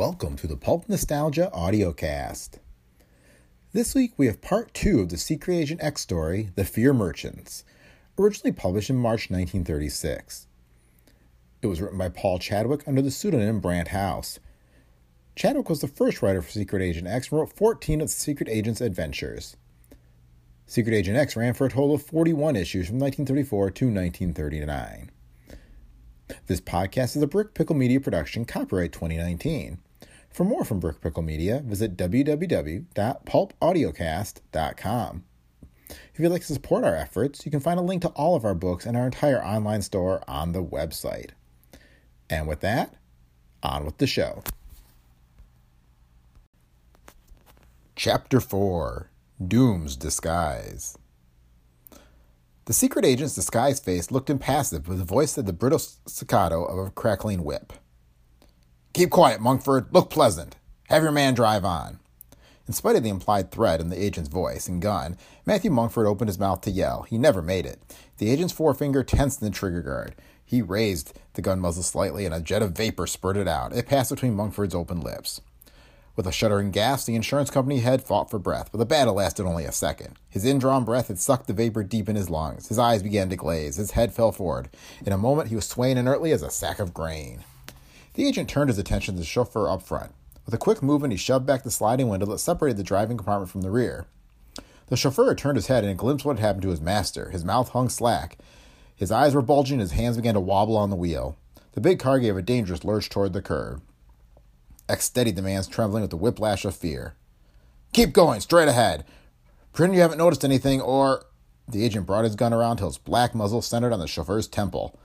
Welcome to the Pulp Nostalgia audiocast. This week we have part two of the Secret Agent X story, The Fear Merchants, originally published in March 1936. It was written by Paul Chadwick under the pseudonym Brant House. Chadwick was the first writer for Secret Agent X and wrote 14 of the Secret Agent's adventures. Secret Agent X ran for a total of 41 issues from 1934 to 1939. This podcast is a Brick Pickle Media production, copyright 2019. For more from Brick Pickle Media, visit www.pulpaudiocast.com. If you'd like to support our efforts, you can find a link to all of our books and our entire online store on the website. And with that, on with the show. Chapter 4 Doom's Disguise the secret agent's disguised face looked impassive with a voice that the brittle staccato of a crackling whip. Keep quiet, Monkford. Look pleasant. Have your man drive on. In spite of the implied threat in the agent's voice and gun, Matthew Monkford opened his mouth to yell. He never made it. The agent's forefinger tensed in the trigger guard. He raised the gun muzzle slightly, and a jet of vapor spurted out. It passed between Monkford's open lips. With a shuddering gasp, the insurance company head fought for breath, but the battle lasted only a second. His indrawn breath had sucked the vapor deep in his lungs. His eyes began to glaze. His head fell forward. In a moment, he was swaying inertly as a sack of grain. The agent turned his attention to the chauffeur up front. With a quick movement, he shoved back the sliding window that separated the driving compartment from the rear. The chauffeur turned his head and glimpsed what had happened to his master. His mouth hung slack. His eyes were bulging, his hands began to wobble on the wheel. The big car gave a dangerous lurch toward the curb. X steadied the man's trembling with the whiplash of fear. Keep going, straight ahead. Pretend you haven't noticed anything, or. The agent brought his gun around till its black muzzle centered on the chauffeur's temple.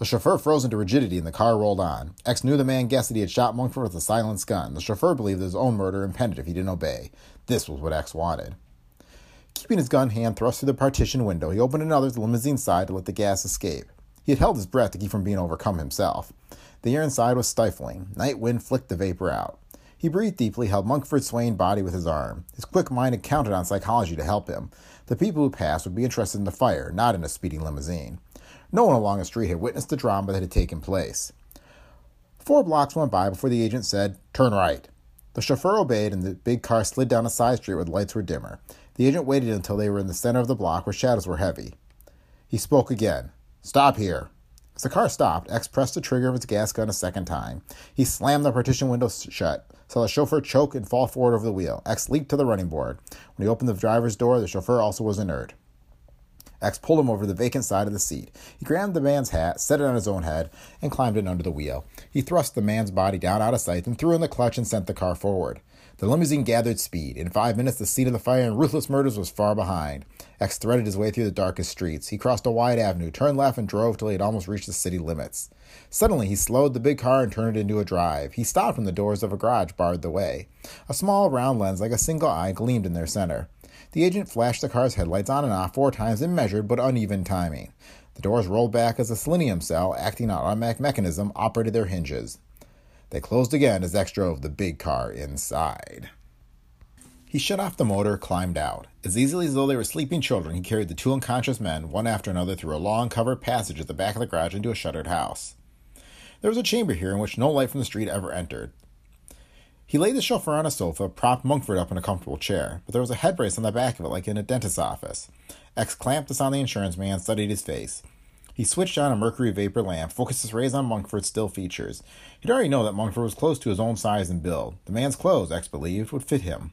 The chauffeur froze into rigidity and the car rolled on. X knew the man guessed that he had shot Monkford with a silenced gun. The chauffeur believed that his own murder impended if he didn't obey. This was what X wanted. Keeping his gun hand thrust through the partition window, he opened another to the limousine side to let the gas escape. He had held his breath to keep from being overcome himself. The air inside was stifling. Night wind flicked the vapor out. He breathed deeply, held Monkford's swaying body with his arm. His quick mind had counted on psychology to help him. The people who passed would be interested in the fire, not in a speeding limousine. No one along the street had witnessed the drama that had taken place. Four blocks went by before the agent said, Turn right. The chauffeur obeyed, and the big car slid down a side street where the lights were dimmer. The agent waited until they were in the center of the block where shadows were heavy. He spoke again. Stop here. As the car stopped, X pressed the trigger of his gas gun a second time. He slammed the partition window shut, saw the chauffeur choke and fall forward over the wheel. X leaped to the running board. When he opened the driver's door, the chauffeur also was inert. X pulled him over the vacant side of the seat. He grabbed the man's hat, set it on his own head, and climbed in under the wheel. He thrust the man's body down out of sight, then threw in the clutch and sent the car forward. The limousine gathered speed. In five minutes, the scene of the fire and ruthless murders was far behind. X threaded his way through the darkest streets. He crossed a wide avenue, turned left, and drove till he had almost reached the city limits. Suddenly, he slowed the big car and turned it into a drive. He stopped when the doors of a garage barred the way. A small round lens, like a single eye, gleamed in their center. The agent flashed the car's headlights on and off four times in measured but uneven timing. The doors rolled back as a selenium cell, acting on automatic mechanism, operated their hinges. They closed again as X drove the big car inside. He shut off the motor, climbed out. As easily as though they were sleeping children, he carried the two unconscious men, one after another, through a long covered passage at the back of the garage into a shuttered house. There was a chamber here in which no light from the street ever entered. He laid the chauffeur on a sofa, propped Monkford up in a comfortable chair, but there was a head brace on the back of it like in a dentist's office. X clamped this on the insurance man, studied his face. He switched on a mercury vapor lamp, focused his rays on Monkford's still features. He'd already known that Monkford was close to his own size and build. The man's clothes, X believed, would fit him.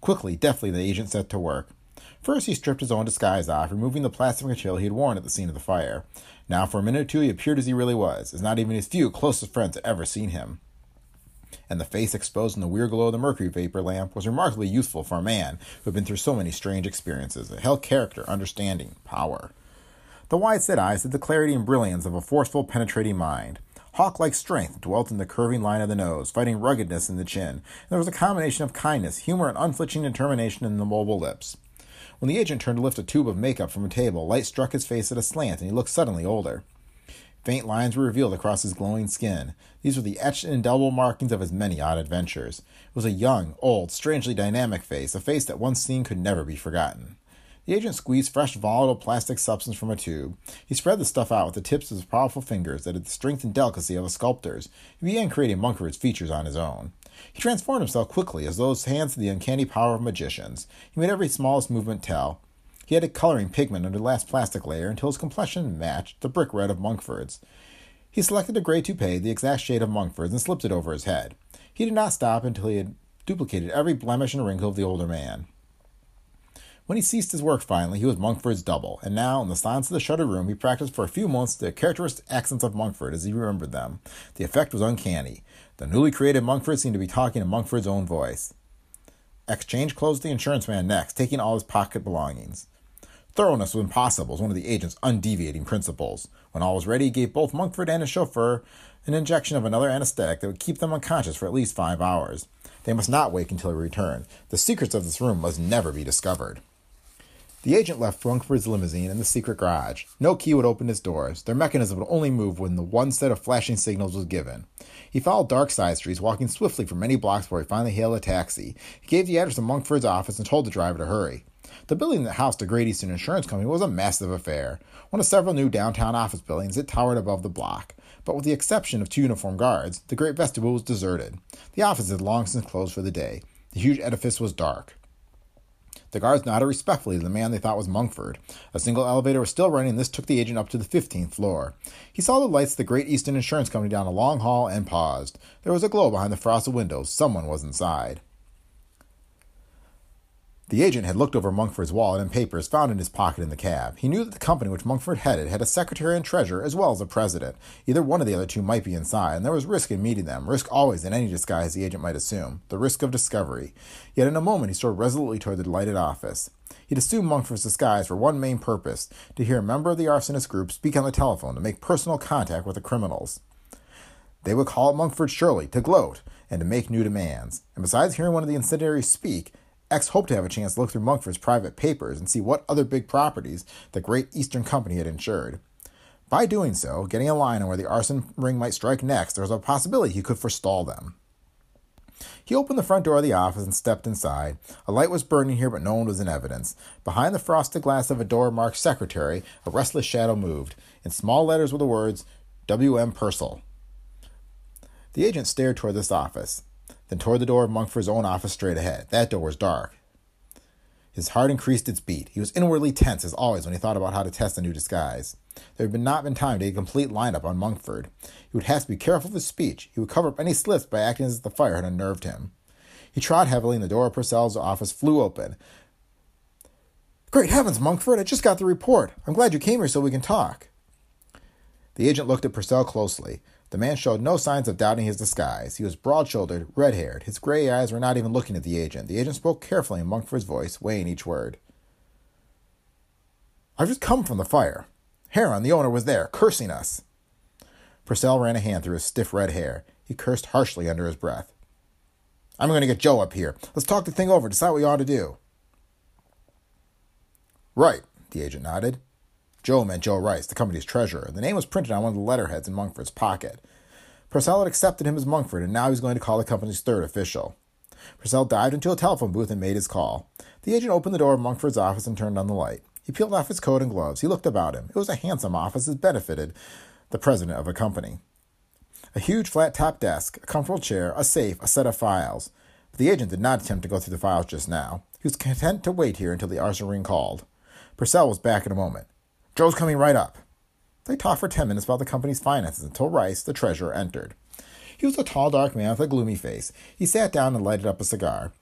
Quickly, deftly, the agent set to work. First, he stripped his own disguise off, removing the plastic material he had worn at the scene of the fire. Now, for a minute or two, he appeared as he really was, as not even his few closest friends had ever seen him. And the face exposed in the weird glow of the mercury vapor lamp was remarkably youthful for a man who had been through so many strange experiences. It held character, understanding, power. The wide set eyes had the clarity and brilliance of a forceful, penetrating mind. Hawk like strength dwelt in the curving line of the nose, fighting ruggedness in the chin. And there was a combination of kindness, humor, and unflinching determination in the mobile lips. When the agent turned to lift a tube of makeup from a table, light struck his face at a slant, and he looked suddenly older. Faint lines were revealed across his glowing skin. These were the etched and indelible markings of his many odd adventures. It was a young, old, strangely dynamic face, a face that once seen could never be forgotten. The agent squeezed fresh, volatile plastic substance from a tube. He spread the stuff out with the tips of his powerful fingers that had the strength and delicacy of a sculptor's. He began creating Monkford's features on his own. He transformed himself quickly as his hands had the uncanny power of magicians. He made every smallest movement tell. He added coloring pigment under the last plastic layer until his complexion matched the brick red of Monkford's. He selected a gray toupee, the exact shade of Monkford's, and slipped it over his head. He did not stop until he had duplicated every blemish and wrinkle of the older man. When he ceased his work finally, he was Monkford's double, and now, in the silence of the shuttered room, he practiced for a few months the characteristic accents of Monkford as he remembered them. The effect was uncanny. The newly created Monkford seemed to be talking in Monkford's own voice. Exchange closed the insurance man next, taking all his pocket belongings. Thoroughness was impossible was one of the agent's undeviating principles. When all was ready, he gave both Monkford and his chauffeur an injection of another anesthetic that would keep them unconscious for at least five hours. They must not wake until he returned. The secrets of this room must never be discovered. The agent left Monkford's limousine in the secret garage. No key would open its doors. Their mechanism would only move when the one set of flashing signals was given. He followed dark side streets, walking swiftly for many blocks before he finally hailed a taxi. He gave the address of Monkford's office and told the driver to hurry. The building that housed the Great Eastern Insurance Company was a massive affair. One of several new downtown office buildings, it towered above the block. But with the exception of two uniformed guards, the great vestibule was deserted. The office had long since closed for the day. The huge edifice was dark. The guards nodded respectfully to the man they thought was Monkford. A single elevator was still running, and this took the agent up to the 15th floor. He saw the lights of the Great Eastern Insurance Company down a long hall and paused. There was a glow behind the frosted windows. Someone was inside. The agent had looked over Monkford's wallet and papers found in his pocket in the cab. He knew that the company which Monkford headed had a secretary and treasurer as well as a president. Either one of the other two might be inside, and there was risk in meeting them, risk always in any disguise the agent might assume, the risk of discovery. Yet in a moment he strode resolutely toward the lighted office. He'd assumed Monkford's disguise for one main purpose to hear a member of the arsonist group speak on the telephone to make personal contact with the criminals. They would call at Monkford surely to gloat and to make new demands. And besides hearing one of the incendiaries speak, X hoped to have a chance to look through Monkford's private papers and see what other big properties the Great Eastern Company had insured. By doing so, getting a line on where the arson ring might strike next, there was a possibility he could forestall them. He opened the front door of the office and stepped inside. A light was burning here, but no one was in evidence. Behind the frosted glass of a door marked Secretary, a restless shadow moved. In small letters were the words, W.M. Purcell. The agent stared toward this office then toward the door of Monkford's own office straight ahead. That door was dark. His heart increased its beat. He was inwardly tense, as always, when he thought about how to test a new disguise. There had been not been time to get a complete lineup on Monkford. He would have to be careful of his speech. He would cover up any slips by acting as if the fire had unnerved him. He trod heavily, and the door of Purcell's office flew open. Great heavens, Monkford, I just got the report. I'm glad you came here so we can talk. The agent looked at Purcell closely. The man showed no signs of doubting his disguise. He was broad shouldered, red haired. His gray eyes were not even looking at the agent. The agent spoke carefully in Monkford's voice, weighing each word. I've just come from the fire. Heron, the owner, was there, cursing us. Purcell ran a hand through his stiff red hair. He cursed harshly under his breath. I'm going to get Joe up here. Let's talk the thing over, decide what we ought to do. Right, the agent nodded. Joe meant Joe Rice, the company's treasurer. The name was printed on one of the letterheads in Monkford's pocket. Purcell had accepted him as Monkford, and now he was going to call the company's third official. Purcell dived into a telephone booth and made his call. The agent opened the door of Monkford's office and turned on the light. He peeled off his coat and gloves. He looked about him. It was a handsome office that benefited the president of a company. A huge flat top desk, a comfortable chair, a safe, a set of files. But the agent did not attempt to go through the files just now. He was content to wait here until the arson ring called. Purcell was back in a moment. Joe's coming right up. They talked for ten minutes about the company's finances until Rice, the treasurer, entered. He was a tall, dark man with a gloomy face. He sat down and lighted up a cigar.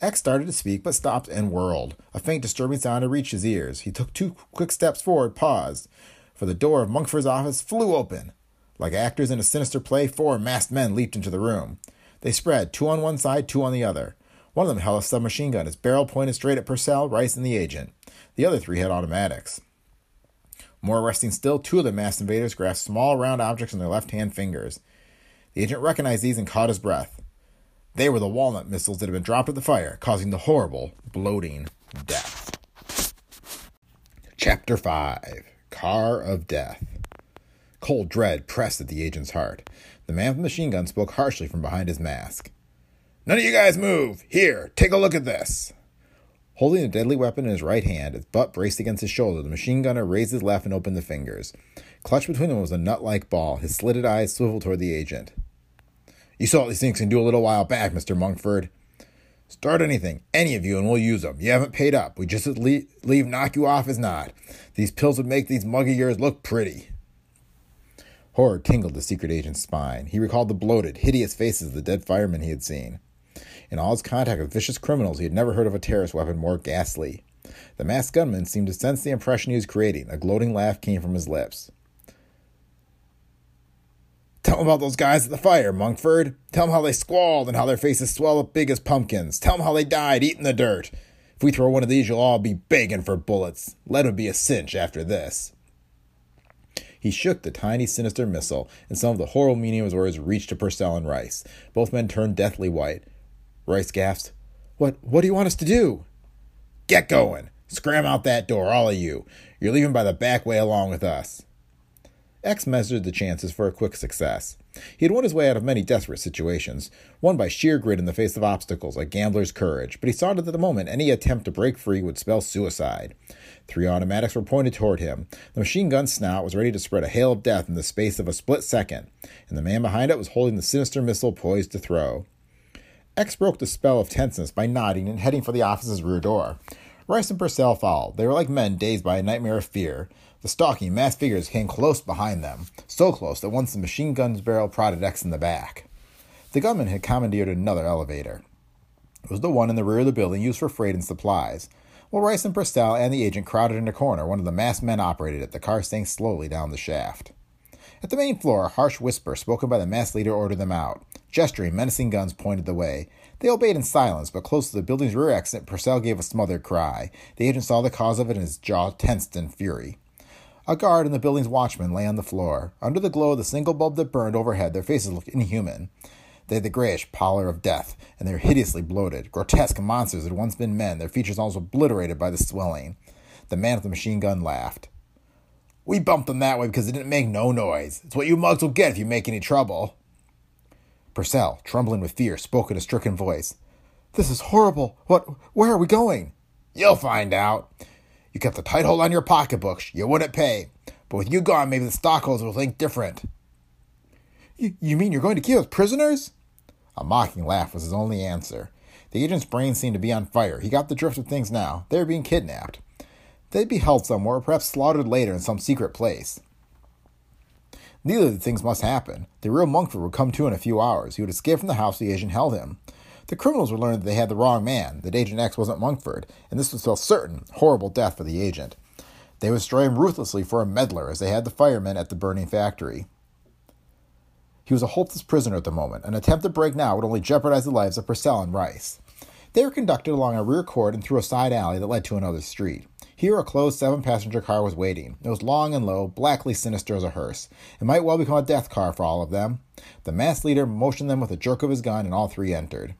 X started to speak, but stopped and whirled. A faint, disturbing sound had reached his ears. He took two quick steps forward, paused, for the door of Monkford's office flew open. Like actors in a sinister play, four masked men leaped into the room. They spread, two on one side, two on the other. One of them held a submachine gun, its barrel pointed straight at Purcell, Rice, and the agent. The other three had automatics. More arresting still, two of the masked invaders grasped small round objects in their left hand fingers. The agent recognized these and caught his breath. They were the walnut missiles that had been dropped at the fire, causing the horrible, bloating death. Chapter 5 Car of Death. Cold dread pressed at the agent's heart. The man with the machine gun spoke harshly from behind his mask. None of you guys move! Here, take a look at this! Holding a deadly weapon in his right hand, its butt braced against his shoulder, the machine gunner raised his left and opened the fingers. Clutched between them was a nut like ball. His slitted eyes swiveled toward the agent. You saw these things can do a little while back, Mr. Monkford. Start anything, any of you, and we'll use them. You haven't paid up. We just leave, leave knock you off as not. These pills would make these mug of yours look pretty. Horror tingled the secret agent's spine. He recalled the bloated, hideous faces of the dead firemen he had seen. In all his contact with vicious criminals, he had never heard of a terrorist weapon more ghastly. The masked gunman seemed to sense the impression he was creating. A gloating laugh came from his lips. Tell them about those guys at the fire, Monkford. Tell them how they squalled and how their faces swell up big as pumpkins. Tell them how they died eating the dirt. If we throw one of these, you'll all be begging for bullets. Lead would be a cinch after this. He shook the tiny, sinister missile, and some of the horrible meaning of his words reached to Purcell and Rice. Both men turned deathly white. Rice gasped, What what do you want us to do? Get going. Scram out that door, all of you. You're leaving by the back way along with us. X measured the chances for a quick success. He had won his way out of many desperate situations, won by sheer grit in the face of obstacles, a gambler's courage, but he saw that at the moment any attempt to break free would spell suicide. Three automatics were pointed toward him. The machine gun snout was ready to spread a hail of death in the space of a split second, and the man behind it was holding the sinister missile poised to throw. X broke the spell of tenseness by nodding and heading for the office's rear door. Rice and Purcell followed. They were like men dazed by a nightmare of fear. The stalking, masked figures came close behind them, so close that once the machine gun's barrel prodded X in the back. The gunman had commandeered another elevator. It was the one in the rear of the building used for freight and supplies. While Rice and Purcell and the agent crowded in a corner, one of the masked men operated it, the car sank slowly down the shaft. At the main floor, a harsh whisper spoken by the masked leader ordered them out. Gesturing, menacing guns pointed the way. They obeyed in silence, but close to the building's rear exit, Purcell gave a smothered cry. The agent saw the cause of it and his jaw tensed in fury. A guard and the building's watchman lay on the floor. Under the glow of the single bulb that burned overhead, their faces looked inhuman. They had the grayish pallor of death, and they were hideously bloated. Grotesque monsters had once been men, their features almost obliterated by the swelling. The man with the machine gun laughed. We bumped them that way because it didn't make no noise. It's what you mugs will get if you make any trouble. Purcell, trembling with fear, spoke in a stricken voice. This is horrible. What? Where are we going? You'll find out. You kept a tight hold on your pocketbooks. You wouldn't pay. But with you gone, maybe the stockholders will think different. You, you mean you're going to keep us prisoners? A mocking laugh was his only answer. The agent's brain seemed to be on fire. He got the drift of things now. They were being kidnapped. They'd be held somewhere, perhaps slaughtered later in some secret place. Neither of the things must happen. The real Monkford would come to in a few hours. He would escape from the house the agent held him. The criminals would learn that they had the wrong man, that Agent X wasn't Monkford, and this would spell certain, horrible death for the agent. They would destroy him ruthlessly for a meddler, as they had the firemen at the burning factory. He was a hopeless prisoner at the moment. An attempt to break now would only jeopardize the lives of Purcell and Rice. They were conducted along a rear court and through a side alley that led to another street. Here, a closed seven passenger car was waiting. It was long and low, blackly sinister as a hearse. It might well become a death car for all of them. The masked leader motioned them with a jerk of his gun, and all three entered.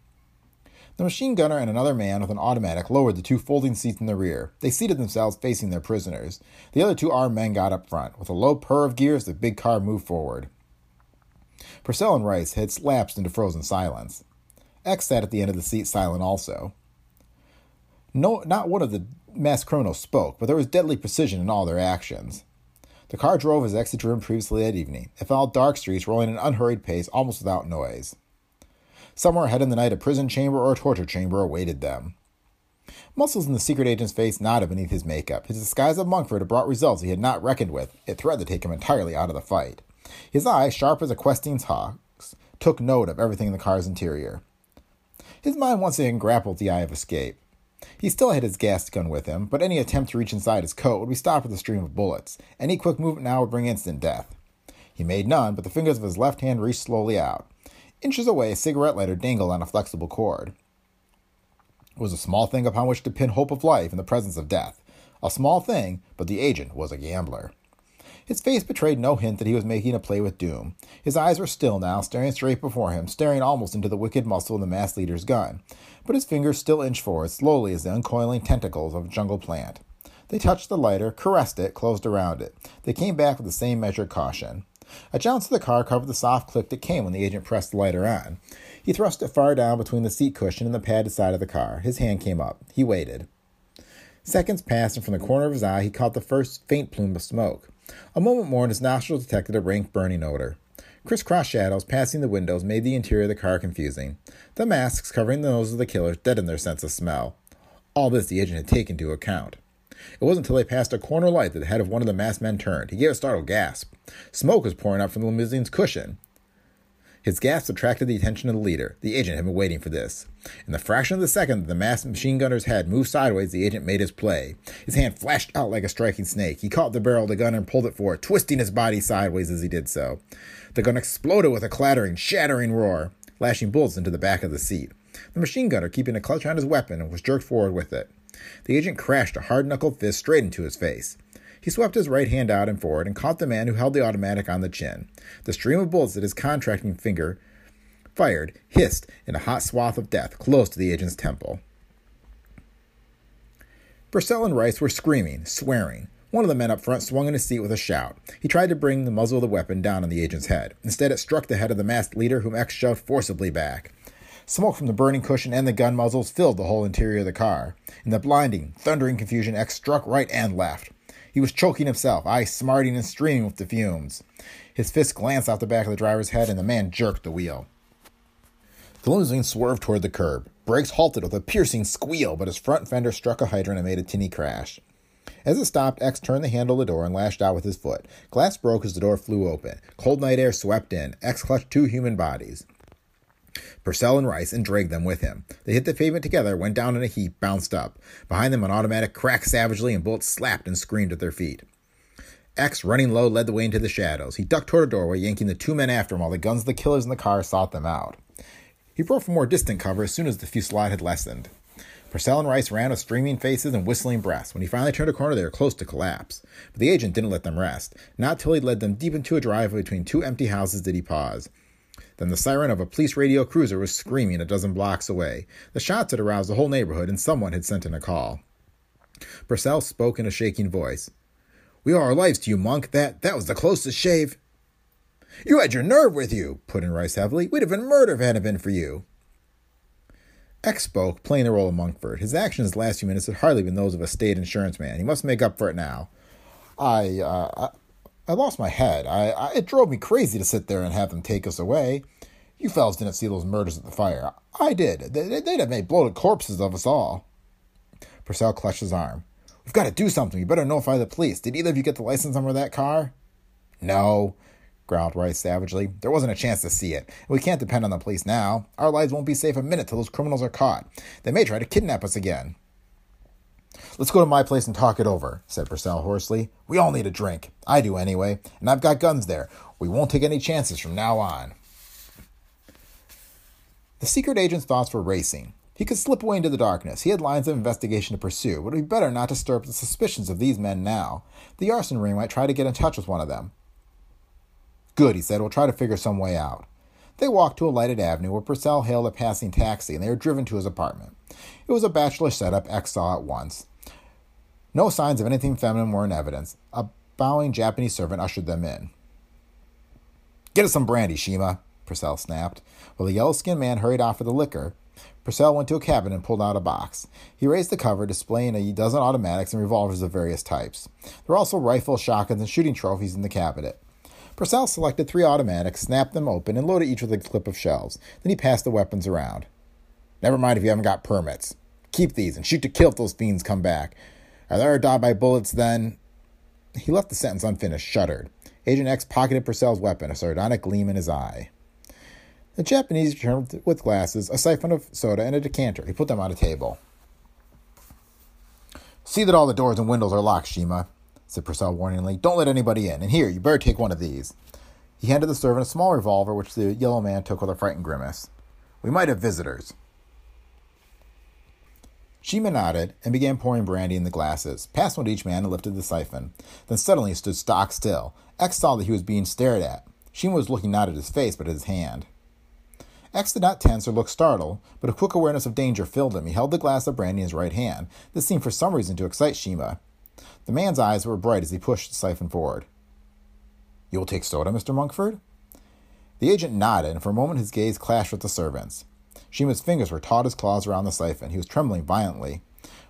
The machine gunner and another man with an automatic lowered the two folding seats in the rear. They seated themselves facing their prisoners. The other two armed men got up front. With a low purr of gears, the big car moved forward. Purcell and Rice had lapsed into frozen silence. X sat at the end of the seat, silent also. No, not one of the masked criminals spoke, but there was deadly precision in all their actions. The car drove as had driven previously that evening. It followed dark streets, rolling at an unhurried pace, almost without noise. Somewhere ahead in the night, a prison chamber or a torture chamber awaited them. Muscles in the secret agent's face nodded beneath his makeup. His disguise of Monkford had brought results he had not reckoned with. It threatened to take him entirely out of the fight. His eye, sharp as a questing's hawk's, took note of everything in the car's interior. His mind once again grappled the eye of escape. He still had his gas gun with him, but any attempt to reach inside his coat would be stopped with a stream of bullets. Any quick movement now would bring instant death. He made none, but the fingers of his left hand reached slowly out. Inches away, a cigarette lighter dangled on a flexible cord. It was a small thing upon which to pin hope of life in the presence of death. A small thing, but the agent was a gambler. His face betrayed no hint that he was making a play with doom. His eyes were still now, staring straight before him, staring almost into the wicked muscle in the mass leader's gun. But his fingers still inched forward, slowly as the uncoiling tentacles of a jungle plant. They touched the lighter, caressed it, closed around it. They came back with the same measured caution. A jounce of the car covered the soft click that came when the agent pressed the lighter on. He thrust it far down between the seat cushion and the padded side of the car. His hand came up. He waited. Seconds passed, and from the corner of his eye he caught the first faint plume of smoke. A moment more, and his nostrils detected a rank burning odor. Crisscross shadows passing the windows made the interior of the car confusing. The masks covering the noses of the killers deadened their sense of smell. All this the agent had taken into account. It wasn't until they passed a corner light that the head of one of the masked men turned. He gave a startled gasp. Smoke was pouring out from the limousine's cushion. His gasp attracted the attention of the leader. The agent had been waiting for this. In the fraction of the second that the masked machine gunner's head moved sideways, the agent made his play. His hand flashed out like a striking snake. He caught the barrel of the gun and pulled it forward, twisting his body sideways as he did so. The gun exploded with a clattering, shattering roar, lashing bullets into the back of the seat. The machine gunner, keeping a clutch on his weapon, was jerked forward with it. The agent crashed a hard knuckled fist straight into his face. He swept his right hand out and forward and caught the man who held the automatic on the chin. The stream of bullets that his contracting finger fired hissed in a hot swath of death close to the agent's temple. Purcell and Rice were screaming, swearing. One of the men up front swung in his seat with a shout. He tried to bring the muzzle of the weapon down on the agent's head. Instead, it struck the head of the masked leader, whom X shoved forcibly back. Smoke from the burning cushion and the gun muzzles filled the whole interior of the car. In the blinding, thundering confusion, X struck right and left. He was choking himself, eyes smarting and streaming with the fumes. His fist glanced off the back of the driver's head, and the man jerked the wheel. The limousine swerved toward the curb. Brakes halted with a piercing squeal, but his front fender struck a hydrant and made a tinny crash. As it stopped, X turned the handle of the door and lashed out with his foot. Glass broke as the door flew open. Cold night air swept in. X clutched two human bodies. Purcell and Rice and dragged them with him. They hit the pavement together, went down in a heap, bounced up. Behind them, an automatic cracked savagely, and bullets slapped and screamed at their feet. X, running low, led the way into the shadows. He ducked toward a doorway, yanking the two men after him while the guns of the killers in the car sought them out. He broke for more distant cover as soon as the fusillade had lessened. Purcell and Rice ran with streaming faces and whistling breaths. When he finally turned a corner, they were close to collapse. But the agent didn't let them rest. Not till he'd led them deep into a driveway between two empty houses did he pause. Then the siren of a police radio cruiser was screaming a dozen blocks away. The shots had aroused the whole neighborhood, and someone had sent in a call. Purcell spoke in a shaking voice. We owe our lives to you, Monk. That that was the closest shave. You had your nerve with you, put in Rice heavily. We'd have been murdered if it hadn't been for you. X spoke, playing the role of Monkford. His actions the last few minutes had hardly been those of a state insurance man. He must make up for it now. I, uh, I, lost my head. I, I, it drove me crazy to sit there and have them take us away. You fellows didn't see those murders at the fire. I did. They, they'd have made bloated corpses of us all. Purcell clutched his arm. We've got to do something. We better notify the police. Did either of you get the license number of that car? No growled Rice savagely. There wasn't a chance to see it. We can't depend on the police now. Our lives won't be safe a minute till those criminals are caught. They may try to kidnap us again. Let's go to my place and talk it over, said Purcell hoarsely. We all need a drink. I do anyway, and I've got guns there. We won't take any chances from now on. The secret agent's thoughts were racing. He could slip away into the darkness. He had lines of investigation to pursue, but it would be better not to stir up the suspicions of these men now. The arson ring might try to get in touch with one of them. Good, he said. We'll try to figure some way out. They walked to a lighted avenue where Purcell hailed a passing taxi and they were driven to his apartment. It was a bachelor setup X saw at once. No signs of anything feminine were in evidence. A bowing Japanese servant ushered them in. Get us some brandy, Shima, Purcell snapped. While the yellow skinned man hurried off for the liquor, Purcell went to a cabinet and pulled out a box. He raised the cover, displaying a dozen automatics and revolvers of various types. There were also rifles, shotguns, and shooting trophies in the cabinet. Purcell selected three automatics, snapped them open, and loaded each with a clip of shells. Then he passed the weapons around. Never mind if you haven't got permits. Keep these and shoot to kill if those fiends come back. Are they ever die by bullets then? He left the sentence unfinished, shuddered. Agent X pocketed Purcell's weapon, a sardonic gleam in his eye. The Japanese returned with glasses, a siphon of soda, and a decanter. He put them on a table. See that all the doors and windows are locked, Shima said Purcell warningly. Don't let anybody in. And here, you better take one of these. He handed the servant a small revolver, which the yellow man took with a frightened grimace. We might have visitors. Shima nodded and began pouring brandy in the glasses, passed one to each man and lifted the siphon. Then suddenly stood stock still. X saw that he was being stared at. Shima was looking not at his face, but at his hand. X did not tense or look startled, but a quick awareness of danger filled him. He held the glass of brandy in his right hand. This seemed for some reason to excite Shima. The man's eyes were bright as he pushed the siphon forward. You will take soda, Mr. Monkford? The agent nodded, and for a moment his gaze clashed with the servant's. Shima's fingers were taut as claws around the siphon. He was trembling violently.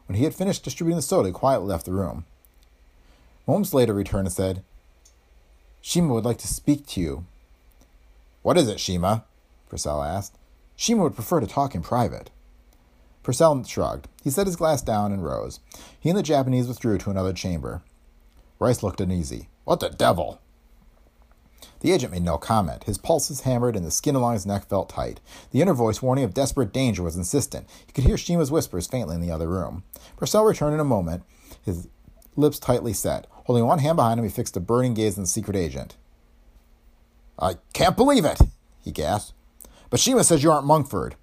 When he had finished distributing the soda, he quietly left the room. Moments later, returned and said, Shima would like to speak to you. What is it, Shima? Purcell asked. Shima would prefer to talk in private. Purcell shrugged. He set his glass down and rose. He and the Japanese withdrew to another chamber. Rice looked uneasy. What the devil? The agent made no comment. His pulses hammered and the skin along his neck felt tight. The inner voice, warning of desperate danger, was insistent. He could hear Shima's whispers faintly in the other room. Purcell returned in a moment, his lips tightly set. Holding one hand behind him, he fixed a burning gaze on the secret agent. I can't believe it, he gasped. But Shima says you aren't Monkford.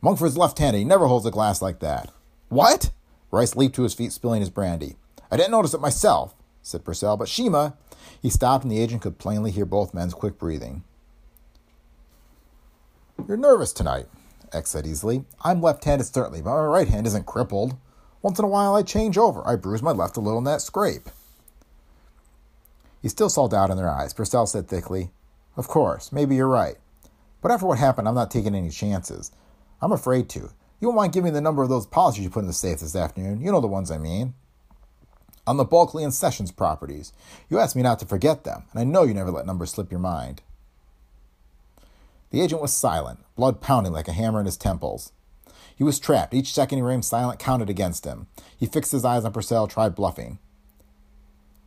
Monkford's left-handed. He never holds a glass like that. What? Rice leaped to his feet, spilling his brandy. I didn't notice it myself, said Purcell, but Shima. He stopped, and the agent could plainly hear both men's quick breathing. You're nervous tonight, X said easily. I'm left-handed, certainly, but my right hand isn't crippled. Once in a while I change over. I bruise my left a little in that scrape. He still saw doubt in their eyes. Purcell said thickly, Of course, maybe you're right. But after what happened, I'm not taking any chances. I'm afraid to. You won't mind giving me the number of those policies you put in the safe this afternoon. You know the ones I mean. On the Bulkley and Sessions properties. You asked me not to forget them, and I know you never let numbers slip your mind. The agent was silent, blood pounding like a hammer in his temples. He was trapped. Each second he remained silent counted against him. He fixed his eyes on Purcell, tried bluffing.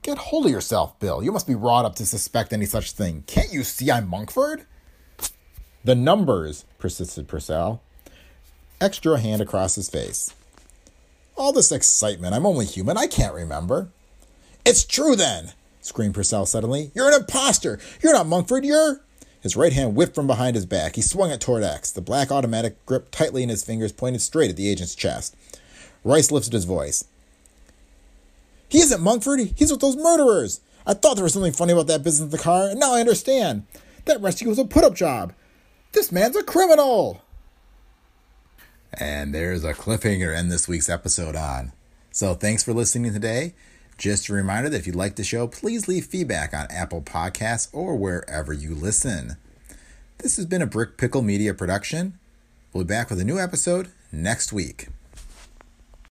Get hold of yourself, Bill. You must be wrought up to suspect any such thing. Can't you see I'm Monkford? The numbers, persisted Purcell. X drew a hand across his face. All this excitement. I'm only human. I can't remember. It's true then, screamed Purcell suddenly. You're an impostor. You're not Monkford. You're. His right hand whipped from behind his back. He swung it toward X. The black automatic gripped tightly in his fingers, pointed straight at the agent's chest. Rice lifted his voice. He isn't Monkford. He's with those murderers. I thought there was something funny about that business in the car, and now I understand. That rescue was a put up job. This man's a criminal. And there's a cliffhanger to end this week's episode on. So thanks for listening today. Just a reminder that if you like the show, please leave feedback on Apple Podcasts or wherever you listen. This has been a Brick Pickle Media production. We'll be back with a new episode next week.